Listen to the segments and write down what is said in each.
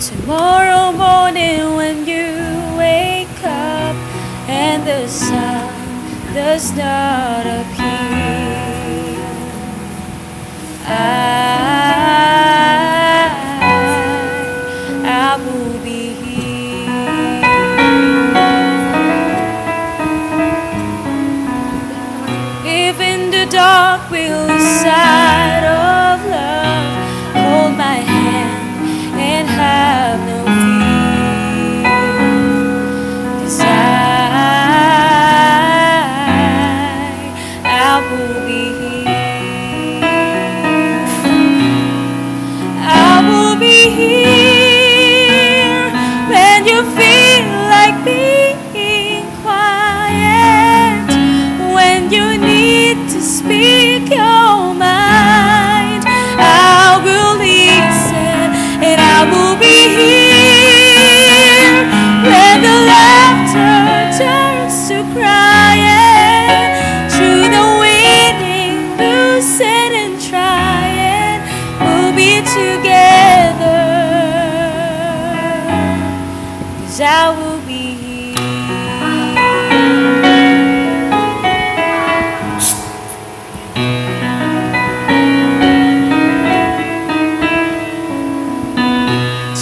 Tomorrow morning when you wake up and the sun does not appear, I, I will be here. If the dark will decide.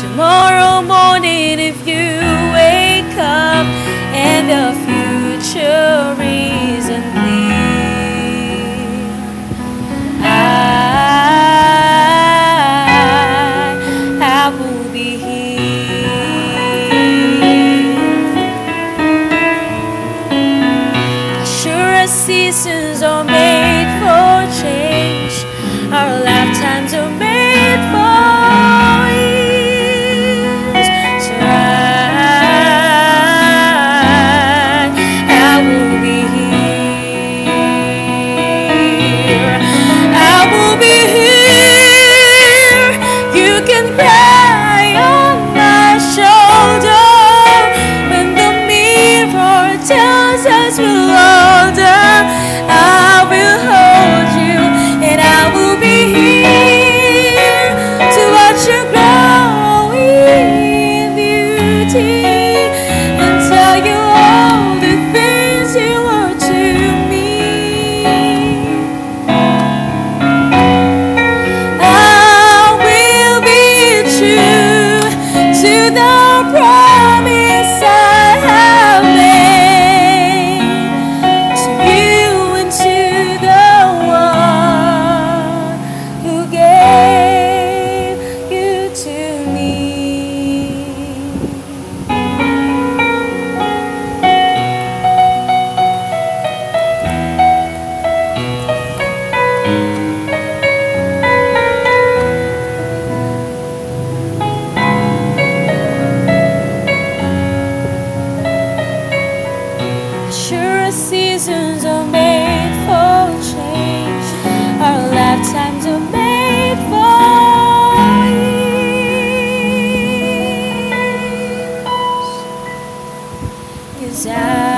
Tomorrow morning, if you wake up and the future isn't clear, I, I will be here. Sure tells we're older. I will hold you and I will be here to watch you grow in beauty and tell you all the things you were to me. I will be true to the years.